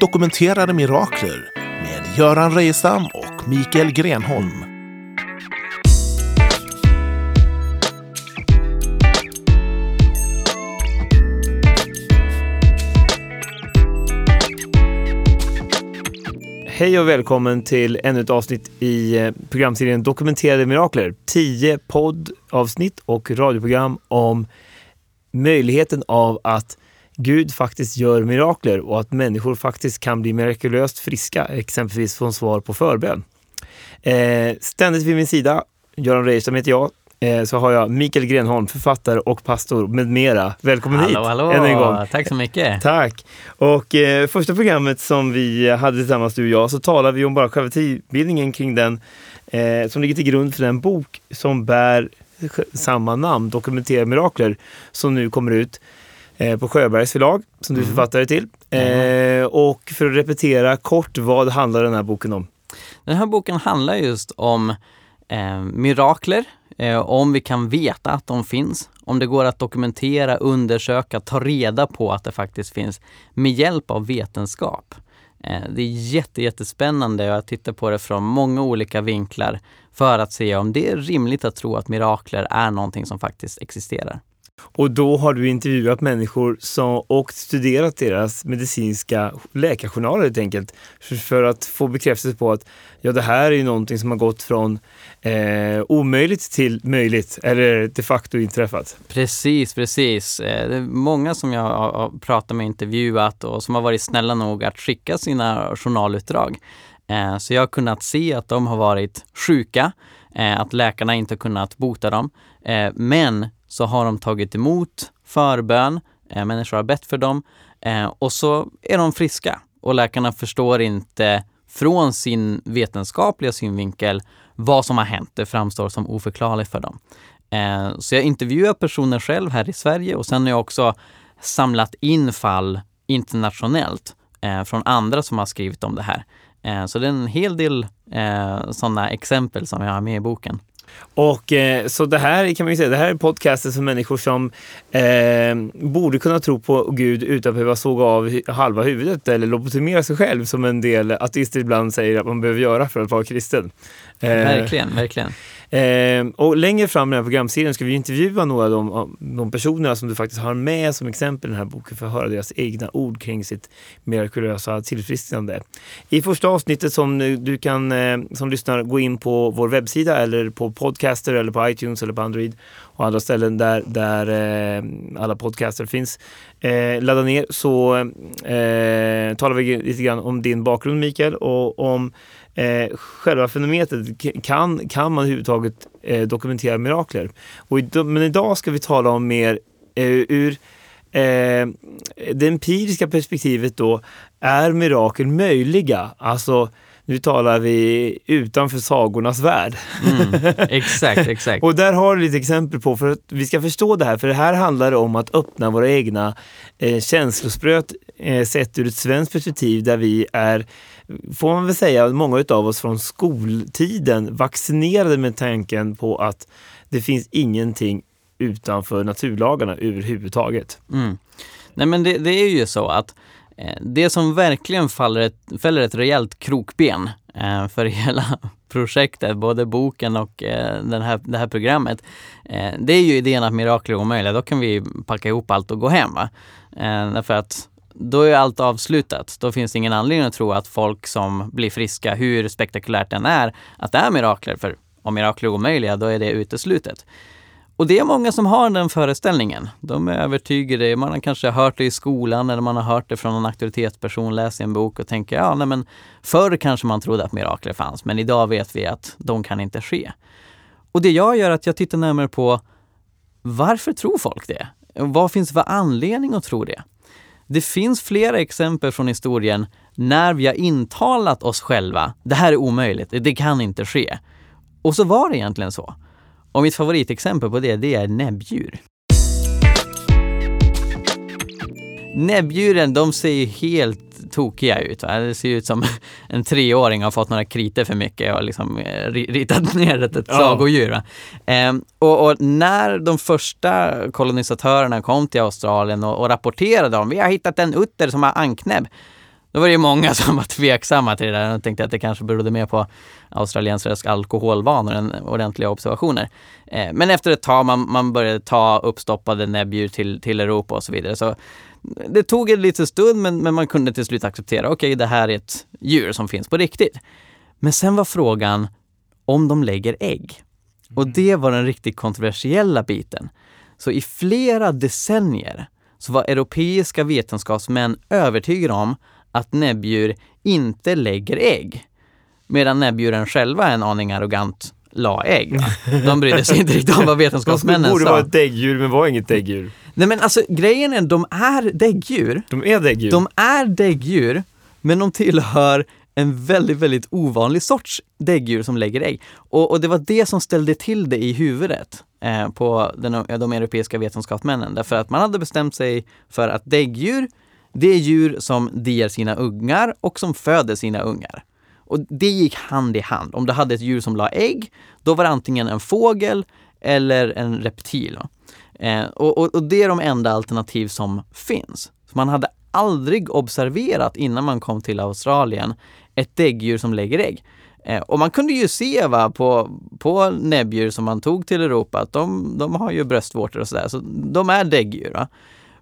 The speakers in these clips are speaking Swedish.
dokumenterade mirakler med Göran Reijestam och Mikael Grenholm. Hej och välkommen till ännu ett avsnitt i eh, programserien Dokumenterade mirakler. Tio poddavsnitt och radioprogram om möjligheten av att Gud faktiskt gör mirakler och att människor faktiskt kan bli mirakulöst friska, exempelvis från svar på förbön. Eh, ständigt vid min sida, Göran Reijerstam heter jag, eh, så har jag Mikael Grenholm, författare och pastor med mera. Välkommen hallå, hit hallå. än en gång. Tack så mycket. Tack! Och eh, första programmet som vi hade tillsammans du och jag så talade vi om bara själva tidbildningen kring den eh, som ligger till grund för den bok som bär samma namn, Dokumentera mirakler, som nu kommer ut på Sjöbergs förlag som du är Mm. författare till. Eh, och för att repetera kort, vad handlar den här boken om? Den här boken handlar just om eh, mirakler, eh, om vi kan veta att de finns, om det går att dokumentera, undersöka, ta reda på att det faktiskt finns med hjälp av vetenskap. Eh, det är jätte, jättespännande att titta på det från många olika vinklar för att se om det är rimligt att tro att mirakler är någonting som faktiskt existerar. Och då har du intervjuat människor som, och studerat deras medicinska läkarjournaler helt enkelt. För, för att få bekräftelse på att ja, det här är ju någonting som har gått från eh, omöjligt till möjligt eller de facto inträffat. Precis, precis. Eh, det är många som jag har har pratat med, intervjuat och som har varit snälla nog att skicka sina journalutdrag. Eh, så jag har kunnat se att de har varit sjuka, eh, att läkarna inte har kunnat bota dem. Eh, men så har de tagit emot förbön, människor har bett för dem och så är de friska. Och läkarna förstår inte från sin vetenskapliga synvinkel vad som har hänt. Det framstår som oförklarligt för dem. Så jag intervjuar personer själv här i Sverige och sen har jag också samlat in fall internationellt från andra som har skrivit om det här. Eh, Så det är en hel del eh, sådana exempel som jag har med i boken. Och eh, så det här kan man ju säga, det här är podcasten för människor som eh, borde kunna tro på Gud utan att behöva såga av halva huvudet eller lobotomera sig själv som en del ateister ibland säger att man behöver göra för att vara kristen. Eh, Verkligen, verkligen. Eh, och längre fram i den här programserien ska vi intervjua några av de, de personerna som du faktiskt har med som exempel i den här boken för att höra deras egna ord kring sitt mirakulösa tillfrisknande. I första avsnittet som du kan eh, som lyssnar gå in på vår webbsida eller på Podcaster eller på iTunes eller på Android och andra ställen där, där eh, alla podcaster finns. Eh, ladda ner så eh, talar vi lite grann om din bakgrund Mikael och om eh, själva fenomenet. Kan, kan man överhuvudtaget eh, dokumentera mirakler? Och id- men idag ska vi tala om mer eh, ur eh, det empiriska perspektivet då. Är mirakel möjliga? Alltså, nu talar vi utanför sagornas värld. Mm, exakt, exakt. Och där har du lite exempel på, för att vi ska förstå det här, för det här handlar om att öppna våra egna eh, känslospröt eh, sett ur ett svenskt perspektiv där vi är, får man väl säga, många utav oss från skoltiden vaccinerade med tanken på att det finns ingenting utanför naturlagarna överhuvudtaget. Mm. Nej men det, det är ju så att eh, det som verkligen faller ett, fäller ett rejält krokben eh, för hela projektet, både boken och eh, den här, det här programmet, eh, det är ju idén att mirakler är omöjliga. Då kan vi packa ihop allt och gå hem. Va? Eh, därför att då är allt avslutat. Då finns det ingen anledning att tro att folk som blir friska, hur spektakulärt den är, att det är mirakler. För om mirakler är omöjliga, då är det uteslutet. Och det är många som har den föreställningen. De är övertygade, man har kanske hört det i skolan eller man har hört det från en auktoritetsperson, läst i en bok och tänker ja, nej men förr kanske man trodde att mirakler fanns, men idag vet vi att de kan inte ske. Och det jag gör är att jag tittar närmare på varför tror folk det? Vad finns det för anledning att tro det? Det finns flera exempel från historien när vi har intalat oss själva, det här är omöjligt, det kan inte ske. Och så var det egentligen så. Och mitt favoritexempel på det, det är näbbdjur. Näbbdjuren, de ser ju helt tokiga ut. Va? Det ser ut som en treåring har fått några kritor för mycket och liksom eh, ri- ritat ner ett, ett sagodjur. Ehm, och, och när de första kolonisatörerna kom till Australien och, och rapporterade om vi har hittat en utter som har anknäbb. Då var det ju många som var tveksamma till det där och tänkte att det kanske berodde mer på australiensares alkoholvanor än ordentliga observationer. Eh, men efter ett tag man, man började ta uppstoppade näbbdjur till, till Europa och så vidare. Så det tog en liten stund men, men man kunde till slut acceptera, okej okay, det här är ett djur som finns på riktigt. Men sen var frågan om de lägger ägg. Och mm. det var den riktigt kontroversiella biten. Så i flera decennier så var europeiska vetenskapsmän övertygade om att näbbdjur inte lägger ägg. Medan näbbdjuren själva en aning arrogant la ägg. Va? De brydde sig inte riktigt om vad vetenskapsmännen sa. De borde vara ett däggdjur men var inget däggdjur. Nej men alltså grejen är, de är däggdjur. De är däggdjur. De är däggdjur, men de tillhör en väldigt, väldigt ovanlig sorts däggdjur som lägger ägg. Och, och, det var det som ställde till det i huvudet eh, på den, de europeiska vetenskapsmännen. Därför att man hade bestämt sig för att däggdjur, det är djur som diar sina ungar och som föder sina ungar. Och det gick hand i hand. Om du hade ett djur som la ägg, då var det antingen en fågel eller en reptil. Eh, och, och, och, det är de enda alternativ som finns. Så man hade aldrig observerat innan man kom till Australien ett däggdjur som lägger ägg. Eh, och man kunde ju se va, på, på näbbdjur som man tog till Europa att de, de har ju bröstvårtor och sådär, så de är däggdjur. Va?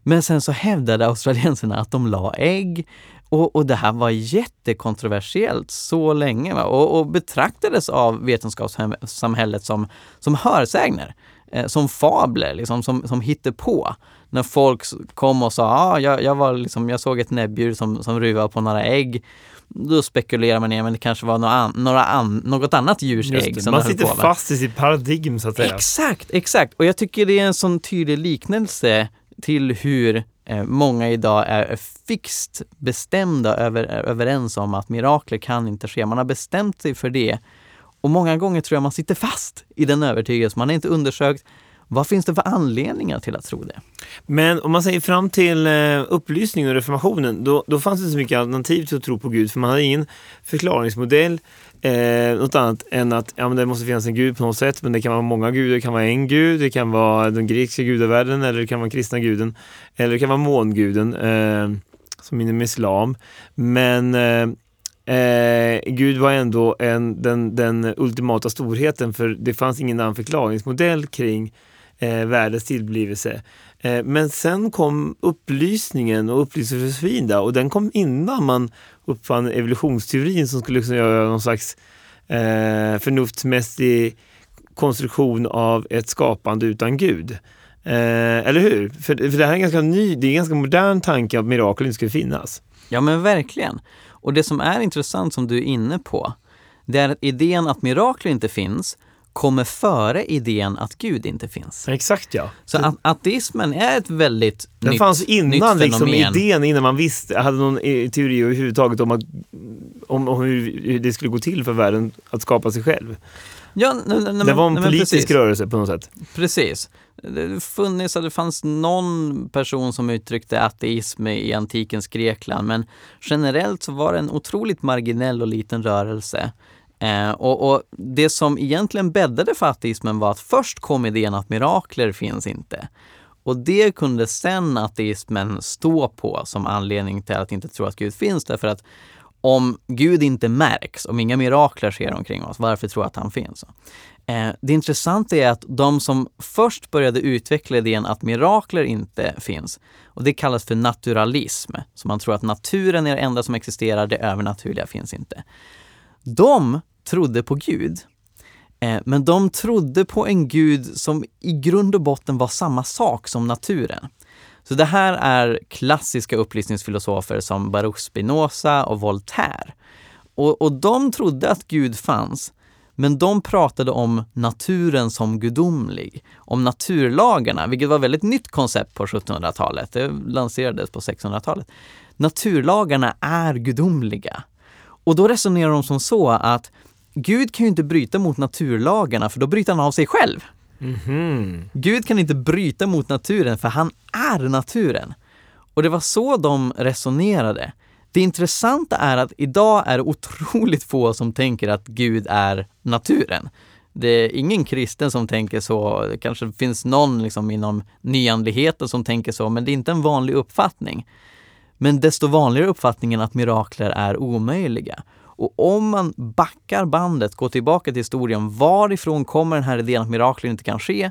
Men sen så hävdade australienserna att de la ägg och, och det här var jättekontroversiellt så länge va? Och, och betraktades av vetenskapssamhället som, som hörsägner, eh, som fabler, liksom, som, som på när folk kom och sa ah, jag, jag, var liksom, jag såg ett näbbdjur som, som ruvade på några ägg. Då spekulerar man i att det kanske var några an, några an, något annat djurs ägg. Som man sitter fast i sitt paradigm så att säga. Exakt, exakt. Och jag tycker det är en sån tydlig liknelse till hur eh, många idag är fixt bestämda över, överens om att mirakler kan inte ske. Man har bestämt sig för det. Och många gånger tror jag man sitter fast i den övertygelsen. Man har inte undersökt vad finns det för anledningar till att tro det? Men om man säger fram till eh, upplysningen och reformationen, då, då fanns det inte så mycket alternativ till att tro på Gud, för man hade ingen förklaringsmodell, eh, något annat än att ja, men det måste finnas en gud på något sätt, men det kan vara många gudar, det kan vara en gud, det kan vara den grekiska gudavärlden, eller det kan vara kristna guden, eller det kan vara månguden, eh, som inom islam. Men eh, Eh, Gud var ändå en, den, den ultimata storheten för det fanns ingen annan förklaringsmodell kring eh, världens tillblivelse. Eh, men sen kom upplysningen och upplysningsfilosofin och den kom innan man uppfann evolutionsteorin som skulle liksom göra någon slags eh, förnuftsmässig konstruktion av ett skapande utan Gud. Eh, eller hur? För, för det här är en ganska ny, det är en ganska modern tanke att mirakel inte skulle finnas. Ja men verkligen. Och det som är intressant som du är inne på, det är att idén att mirakler inte finns kommer före idén att Gud inte finns. Exakt ja. Så ateismen är ett väldigt Den nytt, fanns innan liksom, idén, innan man visste, hade någon teori överhuvudtaget om, att, om, om hur det skulle gå till för världen att skapa sig själv. Ja, nej, nej, det var en nej, politisk rörelse på något sätt. Precis. Det funnits, det fanns någon person som uttryckte ateism i antikens Grekland men generellt så var det en otroligt marginell och liten rörelse. Eh, och, och, det som egentligen bäddade för ateismen var att först kom idén att mirakler finns inte. Och det kunde sen ateismen stå på som anledning till att inte tro att Gud finns därför att om Gud inte märks, om inga mirakler sker omkring oss, varför tror att han finns? Eh, det intressanta är att de som först började utveckla idén att mirakler inte finns, och det kallas för naturalism, så man tror att naturen är det enda som existerar, det övernaturliga finns inte. De trodde på Gud, eh, men de trodde på en gud som i grund och botten var samma sak som naturen. Så det här är klassiska upplysningsfilosofer som Baruch Spinoza och Voltaire. Och, och de trodde att Gud fanns, men de pratade om naturen som gudomlig, om naturlagarna, vilket var ett väldigt nytt koncept på 1700-talet. Det lanserades på 1600-talet. Naturlagarna är gudomliga. Och då resonerar de som så att Gud kan ju inte bryta mot naturlagarna för då bryter han av sig själv. Mm -hmm. Gud kan inte bryta mot naturen för han är naturen. Och det var så de resonerade. Det intressanta är att idag är det otroligt få som tänker att Gud är naturen. Det är ingen kristen som tänker så. Det kanske finns någon liksom inom nyandligheten som tänker så, men det är inte en vanlig uppfattning. Men desto vanligare uppfattningen att mirakler är omöjliga. Och om man backar bandet, går tillbaka till historien, varifrån kommer den här idén att mirakler inte kan ske?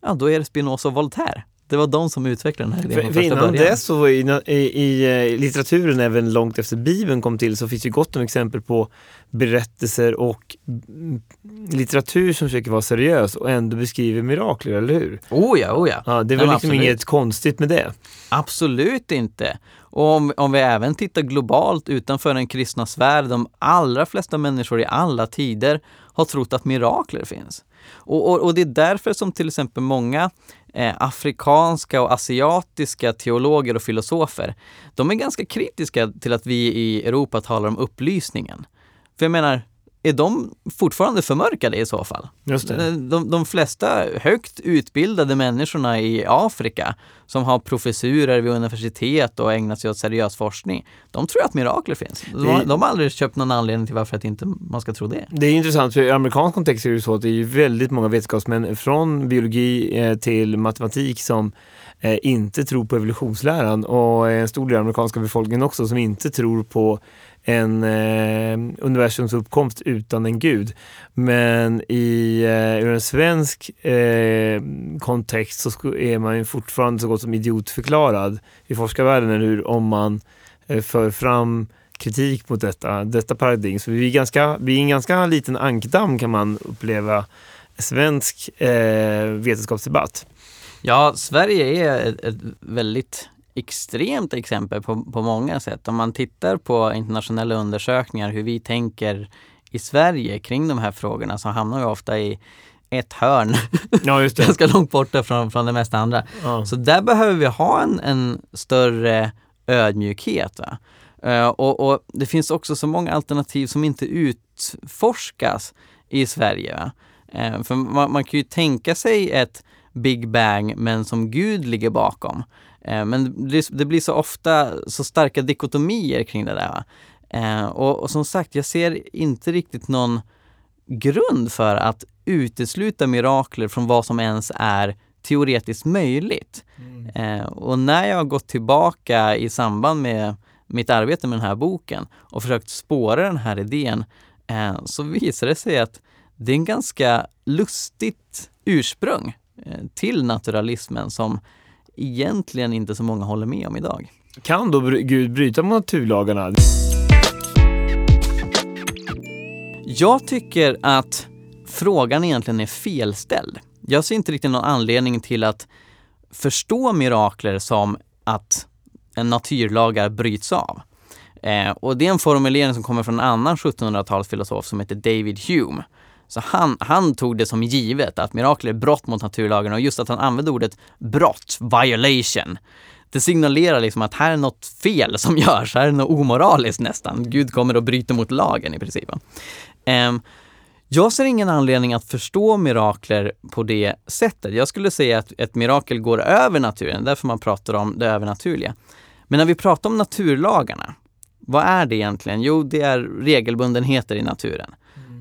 Ja, då är det Spinoza och Voltaire. Det var de som utvecklade den här idén För, för innan början. dess så i, i, i eh, litteraturen, även långt efter Bibeln kom till, så finns det gott om exempel på berättelser och mm, litteratur som försöker vara seriös och ändå beskriver mirakler, eller hur? Oh ja, oh ja. Ja, det är väl liksom absolut. inget konstigt med det. Absolut inte. Och om, om vi även tittar globalt utanför den kristna sfär, de allra flesta människor i alla tider har trott att mirakler finns. Och, och, och det är därför som till exempel många eh, afrikanska och asiatiska teologer och filosofer, de är ganska kritiska till att vi i Europa talar om upplysningen. För jag menar, är de fortfarande förmörkade i så fall? Just det. De, de flesta högt utbildade människorna i Afrika som har professurer vid universitet och ägnat sig åt seriös forskning, de tror att mirakler finns. De, de har aldrig köpt någon anledning till varför att inte man ska tro det. Det är intressant, för i amerikansk kontext är det ju så att det är väldigt många vetenskapsmän från biologi eh, till matematik som eh, inte tror på evolutionsläran och en stor del av amerikanska befolkningen också som inte tror på en eh, universums uppkomst utan en gud. Men i eh, ur en svensk eh, kontext så är man ju fortfarande så gott som idiotförklarad i forskarvärlden, hur? Om man eh, för fram kritik mot detta, detta paradigm. Så vi är, ganska, vi är en ganska liten ankdamm kan man uppleva svensk eh, vetenskapsdebatt. Ja, Sverige är ett, ett väldigt extremt exempel på, på många sätt. Om man tittar på internationella undersökningar hur vi tänker i Sverige kring de här frågorna så hamnar vi ofta i ett hörn, Ja, just det. ganska långt borta från, från det mesta andra. Ja. Så där behöver vi ha en, en större ödmjukhet. Eh, och, och det finns också så många alternativ som inte utforskas i Sverige. Eh, för man, man kan ju tänka sig ett Big Bang men som Gud ligger bakom. Eh, men det, det blir så ofta så starka dikotomier kring det där. Eh, och, och som sagt, jag ser inte riktigt någon grund för att utesluta mirakler från vad som ens är teoretiskt möjligt. Eh, och när jag har gått tillbaka i samband med mitt arbete med den här boken och försökt spåra den här idén eh, så visar det sig att det är en ganska lustigt ursprung eh, till naturalismen som egentligen inte så många håller med om idag. Kan då Gud bryta mot naturlagarna? Jag tycker att frågan egentligen är felställd. Jag ser inte riktigt någon anledning till att förstå mirakler som att en naturlagar bryts av. Eh, och det är en formulering som kommer från en annan 1700-talsfilosof som heter David Hume. Så han, han tog det som givet att mirakler är brott mot naturlagarna och just att han använde ordet brott, violation. Det signalerar liksom att här är något fel som görs, här är något omoraliskt nästan. Gud kommer och bryter mot lagen i princip. Um, jag ser ingen anledning att förstå mirakler på det sättet. Jag skulle säga att ett mirakel går över naturen, därför man pratar om det övernaturliga. Men när vi pratar om naturlagarna, vad är det egentligen? Jo, det är regelbundenheter i naturen.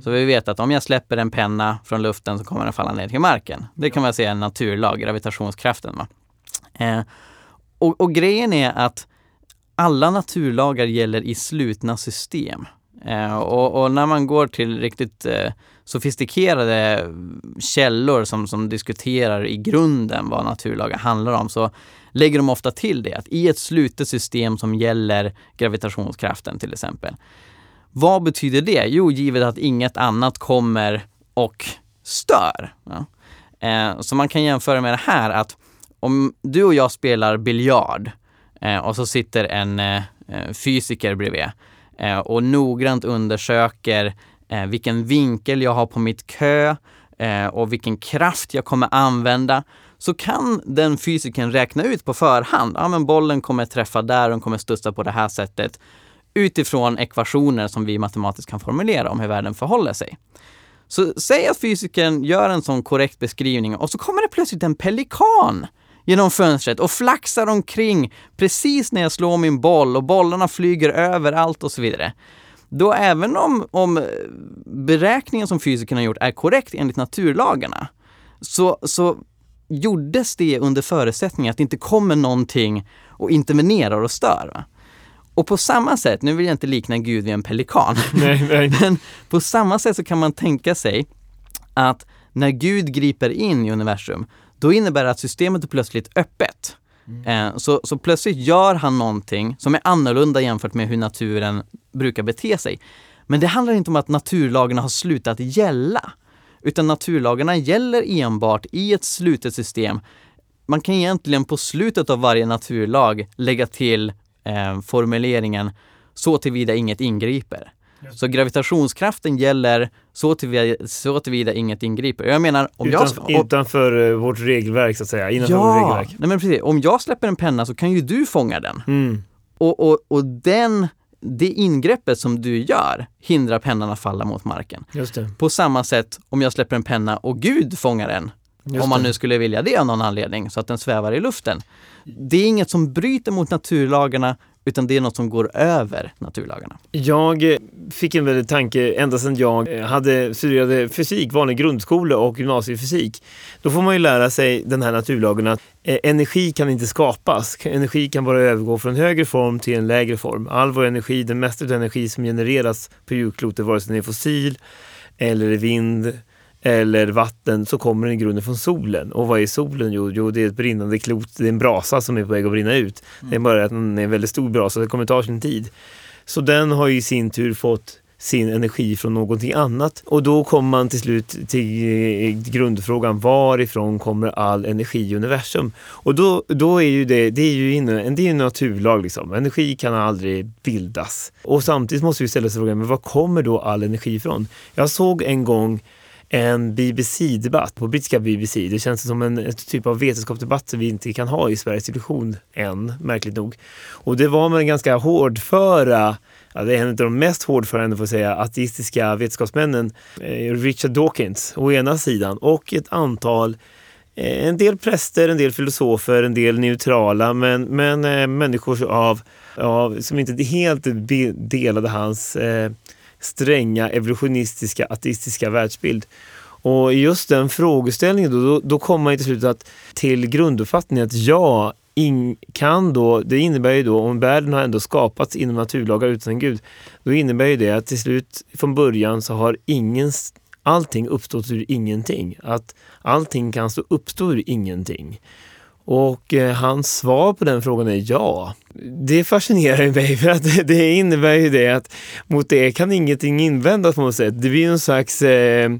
Så vi vet att om jag släpper en penna från luften så kommer den falla ner till marken. Det kan man säga är en naturlag, gravitationskraften. Va? Eh, och, och grejen är att alla naturlagar gäller i slutna system. Eh, och, och när man går till riktigt eh, sofistikerade källor som, som diskuterar i grunden vad naturlagar handlar om så lägger de ofta till det att i ett slutet system som gäller gravitationskraften till exempel. Vad betyder det? Jo, givet att inget annat kommer och stör. Ja. Eh, så man kan jämföra med det här att om du och jag spelar biljard eh, och så sitter en eh, eh, fysiker bredvid eh, och noggrant undersöker eh, vilken vinkel jag har på mitt kö eh, och vilken kraft jag kommer använda så kan den fysikern räkna ut på förhand, ja men bollen kommer träffa där, den kommer studsa på det här sättet utifrån ekvationer som vi matematiskt kan formulera om hur världen förhåller sig. Så säg att fysikern gör en sån korrekt beskrivning och så kommer det plötsligt en pelikan genom fönstret och flaxar omkring precis när jag slår min boll och bollarna flyger överallt och så vidare. Då även om, om eh, beräkningen som fysikern har gjort är korrekt enligt naturlagarna så, så gjordes det under förutsättning att det inte kommer någonting och intervenerar och stör. Va? Och på samma sätt, nu vill jag inte likna Gud vid en pelikan, Nej, nej. men på samma sätt så kan man tänka sig att när Gud griper in i universum, då innebär det att systemet är plötsligt öppet. Eh, Så, så plötsligt gör han någonting som är annorlunda jämfört med hur naturen brukar bete sig. Men det handlar inte om att naturlagarna har slutat gälla. Utan naturlagarna gäller enbart i ett slutet system. Man kan egentligen på slutet av varje naturlag lägga till eh, formuleringen så tillvida inget ingriper. Så gravitationskraften gäller så tillvida, så tillvida inget ingriper. Jag menar, om jag... Utan, utanför eh, vårt regelverk så att säga, innanför vårt Ja, regelverk. nej men precis. Om jag släpper en penna så kan ju du fånga den. Mm. Och, och, och den, det ingreppet som du gör hindrar pennan att falla mot marken. På samma sätt om jag släpper en penna och Gud fångar den, Just om man det. nu skulle vilja det av någon anledning, så att den svävar i luften. Det är inget som bryter mot naturlagarna, utan det är något som går över naturlagarna. Jag eh, fick en väldig tanke ända sedan jag eh, hade studerade fysik, vanlig grundskola och gymnasiefysik. Då får man ju lära sig den här naturlagen att eh, energi kan inte skapas. Energi kan bara övergå från en högre form till en lägre form. All vår energi, den mesta av energi som genereras på jordklotet, vare sig den är fossil eller vind eller vatten, så kommer den i grunden från solen. Och vad är solen? Jo, jo det är ett brinnande klot, det är en brasa som är på väg att brinna ut. Det är bara att den är en väldigt stor brasa, det kommer ta sin tid. Så den har ju i sin tur fått sin energi från någonting annat. Och då kommer man till slut till eh, grundfrågan, varifrån kommer all energi i universum? Och då, då är ju det, det är ju inne, det är en naturlag liksom. Energi kan aldrig bildas. Och samtidigt måste vi ställa oss frågan, men var kommer då all energi ifrån? Jag såg en gång en BBC-debatt på brittiska BBC. Det känns som en typ av vetenskapsdebatt som vi inte kan ha i Sveriges Television än, märkligt nog. Och det var med en ganska hårdföra, ja, det är en av de mest hårdförande, får jag säga, ateistiska vetenskapsmännen, eh, Richard Dawkins å ena sidan och ett antal eh, en del präster, en del filosofer, en del neutrala, men, men eh, människor av, av, som inte helt delade hans eh, stränga evolutionistiska ateistiska världsbild. Och just den frågeställningen då, då, då kommer man till slut att, till grunduppfattningen att ja, in, kan då, det innebär ju då, om världen har ändå skapats inom naturlagar utan en gud, då innebär ju det att till slut från början så har ingen, allting uppstått ur ingenting. Att allting kan stå, uppstå ur ingenting. Och eh, hans svar på den frågan är ja. Det fascinerar mig för att det- det innebär ju det att mot det kan ingenting invändas på något sätt. Det blir en slags eh,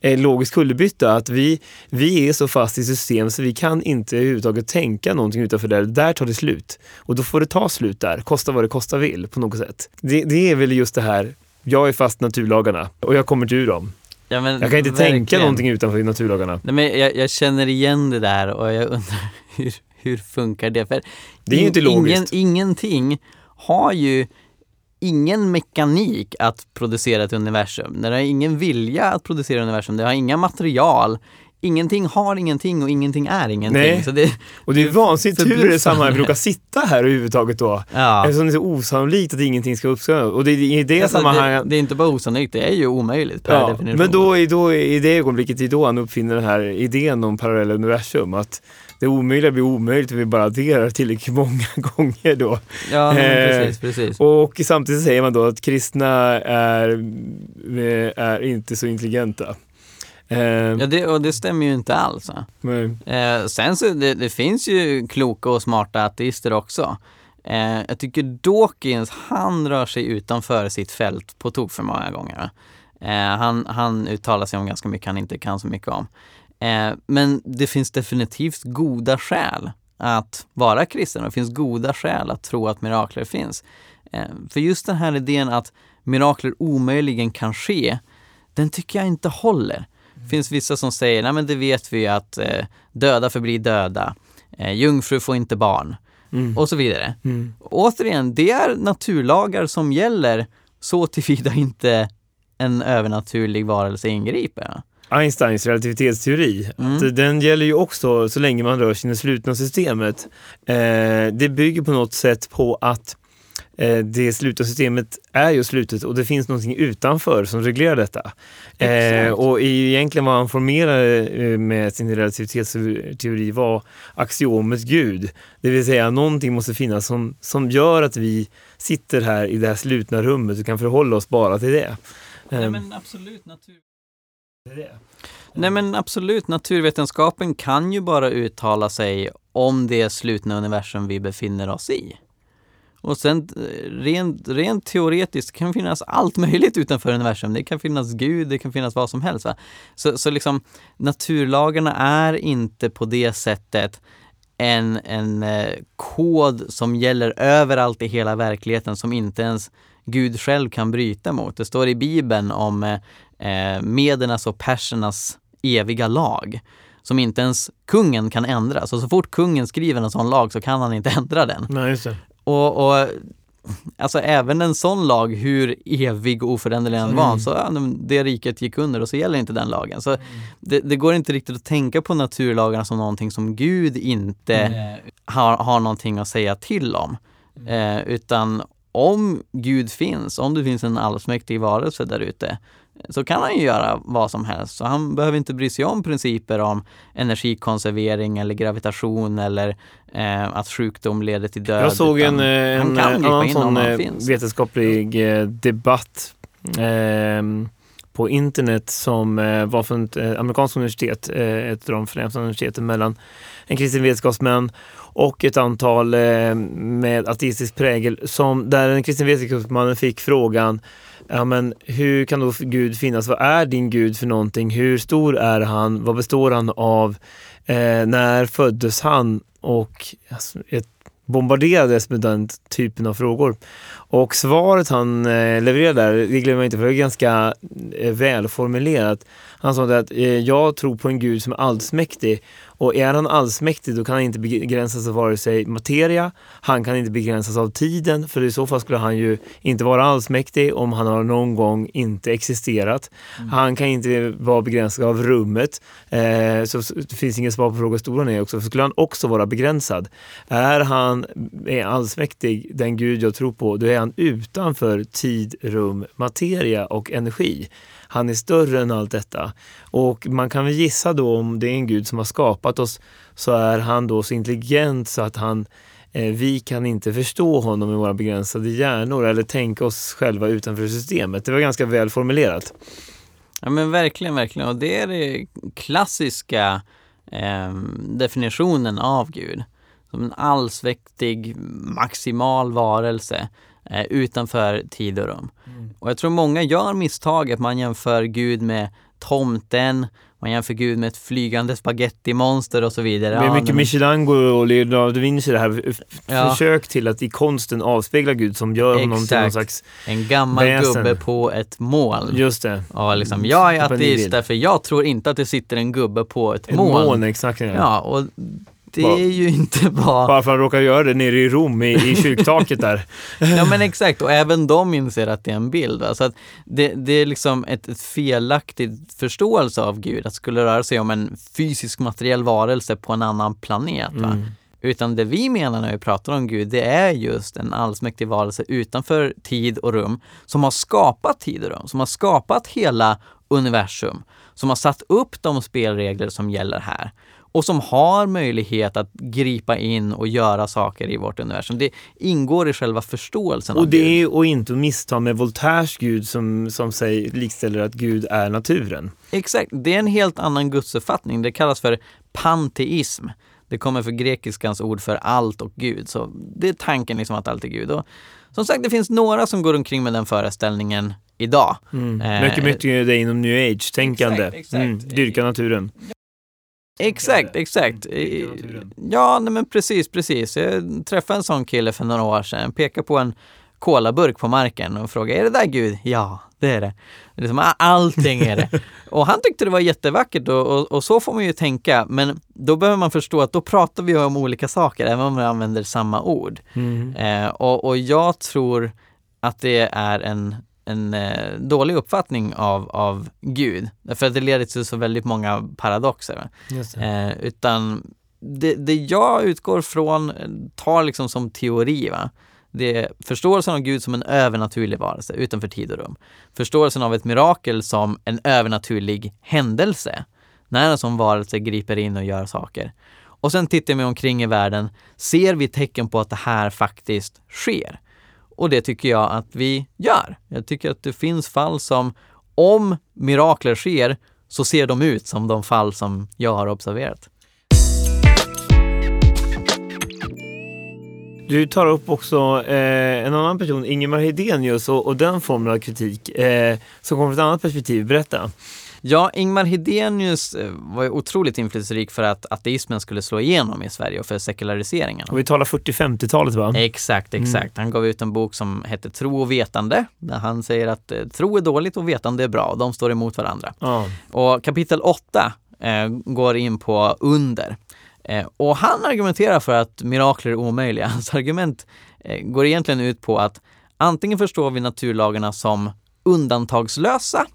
eh, logisk kullerbytta att vi, vi är så fast i system så vi kan inte överhuvudtaget tänka någonting utanför där. Där tar det slut. Och då får det ta slut där, kosta vad det kosta vill på något sätt. Det, det är väl just det här, jag är fast i naturlagarna och jag kommer inte ur dem. Ja, Jag kan inte tänka verkligen. någonting utanför naturlagarna. Nej, men jag, jag känner igen det där och jag undrar hur, hur funkar det? För Det är ju inte logiskt. Ingen, ingenting har ju ingen mekanik att producera ett universum. Det har ingen vilja att producera universum. Det har inga material. Ingenting har ingenting och ingenting är ingenting. Nej. Det, Och det är vansinnigt tur i det sammanhanget råka sitta här överhuvudtaget då. ja. Eftersom det är så osannolikt att ingenting ska uppstå. Och det är i det Alltså, sammanhanget... det, det är inte bara osannolikt, det är ju omöjligt per Ja, definition. men då, då, i det ögonblicket är då han uppfinner den här idén om parallella universum. Att det omöjliga blir omöjligt och vi bara adderar tillräckligt många gånger då. Ja, Eh, precis, precis. Och samtidigt säger man då att kristna är, eh, är inte så intelligenta. Eh, Ja, det, och det stämmer ju inte alls. Eh, sen så det, det finns ju kloka och smarta ateister också. Jag tycker Dawkins, han rör sig utanför sitt fält på tok för många gånger. han, han uttalar sig om ganska mycket han inte kan så mycket om. Eh, men det finns definitivt goda skäl att vara kristen och det finns goda skäl att tro att mirakler finns. Eh, för just den här idén att mirakler omöjligen kan ske, den tycker jag inte håller. Det finns vissa som säger, nej men det vet vi att eh, döda förblir döda, eh, jungfru får inte barn mm, och så vidare. mm. Återigen, det är naturlagar som gäller så tillvida inte en övernaturlig varelse ingriper. Einsteins relativitetsteori. Mm. Att den gäller ju också så länge man rör sig i det slutna systemet. Eh, det bygger på något sätt på att eh, det slutna systemet är ju slutet och det finns någonting utanför som reglerar detta. Eh, och egentligen vad han formerade eh, med sin relativitetsteori var axiomet Gud. Det vill säga någonting måste finnas som, som gör att vi sitter här i det här slutna rummet och kan förhålla oss bara till det. Nej, Ehm, men absolut, natur... Nej men absolut, naturvetenskapen kan ju bara uttala sig om det slutna universum vi befinner oss i. Och sen eh, rent, rent teoretiskt kan det finnas allt möjligt utanför universum. Det kan finnas Gud, det kan finnas vad som helst. Va? Så, så liksom naturlagarna är inte på det sättet en, en eh, kod som gäller överallt i hela verkligheten som inte ens Gud själv kan bryta mot. Det står i Bibeln om eh, eh, medernas och persernas eviga lag som inte ens kungen kan ändra. Så, så fort kungen skriver en sån lag så kan han inte ändra den. Nej. Och, och alltså även en sån lag, hur evig och oföränderlig den var, Mm. så ja, men det riket gick under och så gäller inte den lagen. Så det, det går inte riktigt att tänka på naturlagarna som någonting som Gud inte Mm. har, har någonting att säga till om. Eh, utan om Gud finns, om det finns en allsmäktig varelse där ute, så kan han ju göra vad som helst. Så han behöver inte bry sig om principer om energikonservering eller gravitation eller eh, att sjukdom leder till död. Jag såg en, eh, en kan eh, annan sån eh, vetenskaplig eh, debatt ehm, på internet som eh, var från ett eh, amerikanskt universitet, eh, ett av de främsta universiteten mellan en kristen vetenskapsman och ett antal eh, med ateistisk prägel som där en kristen vetenskapsman fick frågan Ja, men hur kan då Gud finnas? Vad är din Gud för någonting? Hur stor är han? Vad består han av? Eh, när föddes han? Och alltså, ett bombarderades med den typen av frågor. Och svaret han eh, levererade där, det glömmer jag inte för det är ganska eh, välformulerat. Han sa att eh, jag tror på en gud som är allsmäktig och är han allsmäktig då kan han inte begränsas av vare sig materia, han kan inte begränsas av tiden för i så fall skulle han ju inte vara allsmäktig om han har någon gång inte existerat. Han kan inte vara begränsad av rummet, eh, så så det finns inget svar på frågan hur stor han är också, för skulle han också vara begränsad. Är han är allsmäktig, den gud jag tror på, då är han utanför tid, rum, materia och energi. Han är större än allt detta. Och man kan väl gissa då om det är en gud som har skapat oss så är han då så intelligent så att han eh, vi kan inte förstå honom med våra begränsade hjärnor eller tänka oss själva utanför systemet. Det var ganska väl formulerat. Ja men verkligen, verkligen. Och det är det klassiska eh, definitionen av Gud. Som en allsmäktig, maximal varelse eh, utanför tid och rum. Och jag tror många gör misstaget, man jämför Gud med tomten, man jämför Gud med ett flygande spagettimonster och så vidare. Det är Ja, mycket men- Michelangelo och Leonardo da Vinci det här Ja. försök till att i konsten avspegla Gud som gör honom till någon Exakt. slags, En gammal väsen. gubbe på ett moln. just det, Ja, liksom, jag är ateist därför jag tror inte att det sitter en gubbe på ett ett moln. moln exakt. Ja. Ja, och det Bara- är ju inte bra. Bara för att han råkar göra det nere i Rom i, i kyrktaket där. Ja men exakt, och även de inser att det är en bild. Va? Så att det, det är liksom ett, ett felaktigt förståelse av Gud, att det skulle röra sig om en fysisk materiell varelse på en annan planet. Mm. Utan det vi menar när vi pratar om Gud, det är just en allsmäktig varelse utanför tid och rum, som har skapat tid och rum, som har skapat hela universum, som har satt upp de spelregler som gäller här och som har möjlighet att gripa in och göra saker i vårt universum. Det ingår i själva förståelsen Och av Gud. det är och inte att missta med Voltaires Gud som, som säger, likställer att Gud är naturen. Exakt, det är en helt annan gudsuppfattning. Det kallas för panteism. Det kommer för grekiskans ord för allt och Gud. Så det är tanken liksom att allt är Gud. Och som sagt, det finns några som går omkring med den föreställningen idag. Mm. Eh, mycket, mycket det inom new age-tänkande. Mm. Dyrka naturen. Exakt, exakt. Ja, nej men precis, precis. Jag träffade en sån kille för några år sedan. Pekade på en kolaburk på marken och frågade, är det där Gud? Ja, det är det. liksom, "Ah, allting är det. och han tyckte det var jättevackert och, och, och så får man ju tänka. Men då behöver man förstå att då pratar vi om olika saker, även om vi använder samma ord. Mm. Eh, och, och jag tror att det är en, en eh, dålig uppfattning av, av Gud. Därför att det leder till så väldigt många paradoxer. Eh, utan det, det jag utgår från, tar liksom som teori, va? Det är förståelsen av Gud som en övernaturlig varelse utanför tid och rum. Förståelsen av ett mirakel som en övernaturlig händelse. När en sån varelse griper in och gör saker. Och sen tittar vi omkring i världen. Ser vi tecken på att det här faktiskt sker? Och det tycker jag att vi gör. Jag tycker att det finns fall som, om mirakler sker, så ser de ut som de fall som jag har observerat. Du tar upp också eh, en annan person, Ingemar Hedenius, och, och den formen av kritik eh, som kommer från ett annat perspektiv. Berätta. Ja, Ingmar Hedenius eh, var ju otroligt inflytelserik för att ateismen skulle slå igenom i Sverige och för sekulariseringen. Och vi talar 40-50-talet va? Exakt, Mm. exakt. Han gav ut en bok som hette Tro och vetande, där han säger att eh, tro är dåligt och vetande är bra och de står emot varandra. Ja. Och kapitel 8 eh, går in på under. Eh, och han argumenterar för att mirakler är omöjliga. Hans argument eh, går egentligen ut på att antingen förstår vi naturlagarna som undantagslösa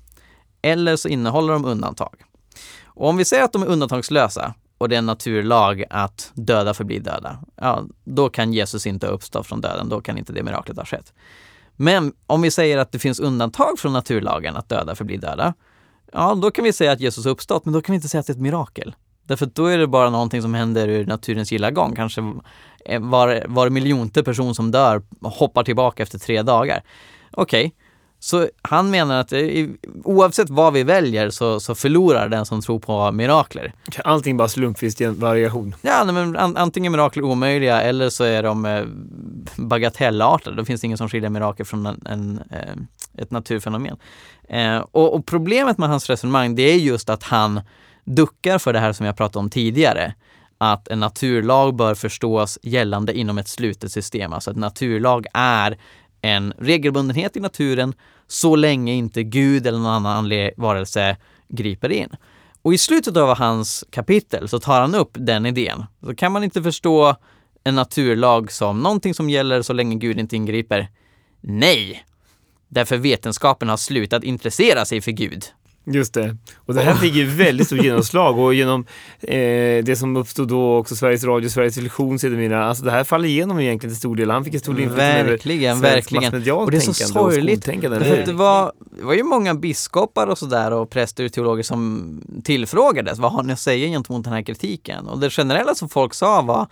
eller så innehåller de undantag. Och om vi säger att de är undantagslösa och det är en naturlag att döda förblir döda, ja, då kan Jesus inte uppstå från döden, då kan inte det miraklet ha skett. Men om vi säger att det finns undantag från naturlagen att döda förblir döda, ja, då kan vi säga att Jesus har uppstått, men då kan vi inte säga att det är ett mirakel. Därför att då är det bara någonting som händer ur naturens gilla gång. Kanske var, var miljonte person som dör hoppar tillbaka efter tre dagar. Okej, så han menar att oavsett vad vi väljer så, så förlorar den som tror på mirakler. Allting bara slumpvis i en variation. Ja, nej, men an, antingen mirakel omöjliga eller så är de eh, bagatellartade. Då finns det ingen som skiljer mirakel från en, en, eh, ett naturfenomen. Eh, och, och problemet med hans resonemang det är just att han duckar för det här som jag pratade om tidigare. Att en naturlag bör förstås gällande inom ett slutet system. Alltså att naturlag är en regelbundenhet i naturen så länge inte Gud eller någon annan varelse griper in. Och i slutet av hans kapitel så tar han upp den idén. Så kan man inte förstå en naturlag som någonting som gäller så länge Gud inte ingriper? Nej! Därför vetenskapen har slutat intressera sig för Gud. Just det. Och det här fick ju väldigt stort genomslag och genom eh, det som uppstod då också Sveriges Radio, Sveriges Television sedermera. Alltså det här faller igenom egentligen till stor del. Han fick en stor inflytande Verkligen, verkligen. Och det är så sorgligt. att det, var, det var ju många biskopar och sådär och präster och teologer som tillfrågades. Vad har ni att säga gentemot den här kritiken? Och det generella som folk sa var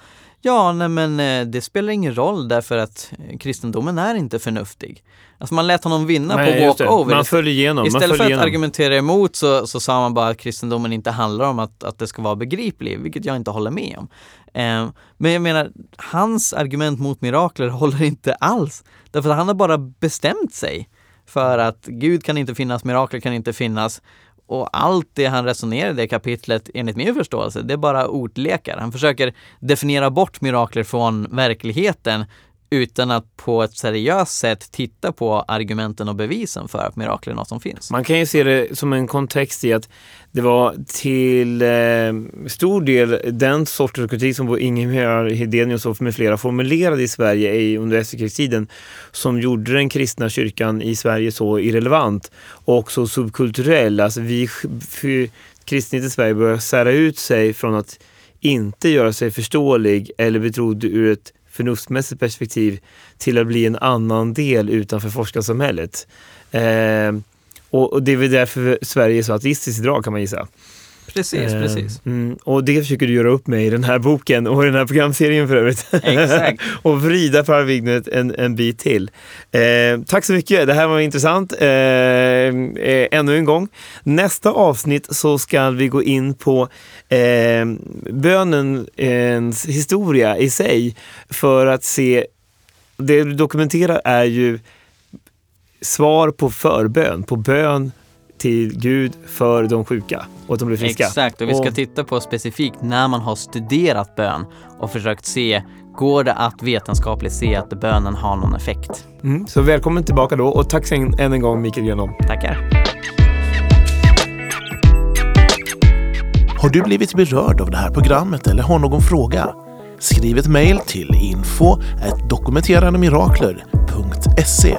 Ja, nej men eh, det spelar ingen roll därför att eh, kristendomen är inte förnuftig. Alltså man lät honom vinna Nej, på walkover. Man följer igenom. Istället följer för att igenom. argumentera emot så, så sa man bara att kristendomen inte handlar om att, att det ska vara begriplig, vilket jag inte håller med om. Eh, men jag menar, hans argument mot mirakler håller inte alls. Därför att han har bara bestämt sig för att Gud kan inte finnas, mirakler kan inte finnas. Och allt det han resonerar i det kapitlet, enligt min förståelse, det är bara ordlekar. Han försöker definiera bort mirakler från verkligheten utan att på ett seriöst sätt titta på argumenten och bevisen för att mirakel är något som finns. Man kan ju se det som en kontext i att det var till eh, stor del den sortens kritik som Ingemar Hedenius och med flera formulerade i Sverige i, under efterkrigstiden som gjorde den kristna kyrkan i Sverige så irrelevant och så subkulturell. Alltså vi för, kristnet i Sverige började sära ut sig från att inte göra sig förståelig eller betrodd ur ett förnuftsmässigt perspektiv till att bli en annan del utanför forskarsamhället. Eh, och, och det är väl därför Sverige är så ateistiskt idag kan man gissa. Precis, Eh, precis. Mm, och det försöker du göra upp med i den här boken och i den här programserien för övrigt. Exakt. och vrida paradigmet en, en bit till. Eh, tack så mycket, det här var intressant. Eh, eh, ännu en gång. Nästa avsnitt så ska vi gå in på eh, bönens historia i sig för att se, det du dokumenterar är ju svar på förbön, på bön till Gud för de sjuka och att de blir friska. Exakt, och vi ska Och- titta på specifikt när man har studerat bön och försökt se, går det att vetenskapligt se att bönen har någon effekt? Mm, så välkommen tillbaka då och tack sen, än en gång Mikael Grenholm. Tackar. Har du blivit berörd av det här programmet eller har någon fråga? Skriv ett mejl till info dokumenterandemirakler.se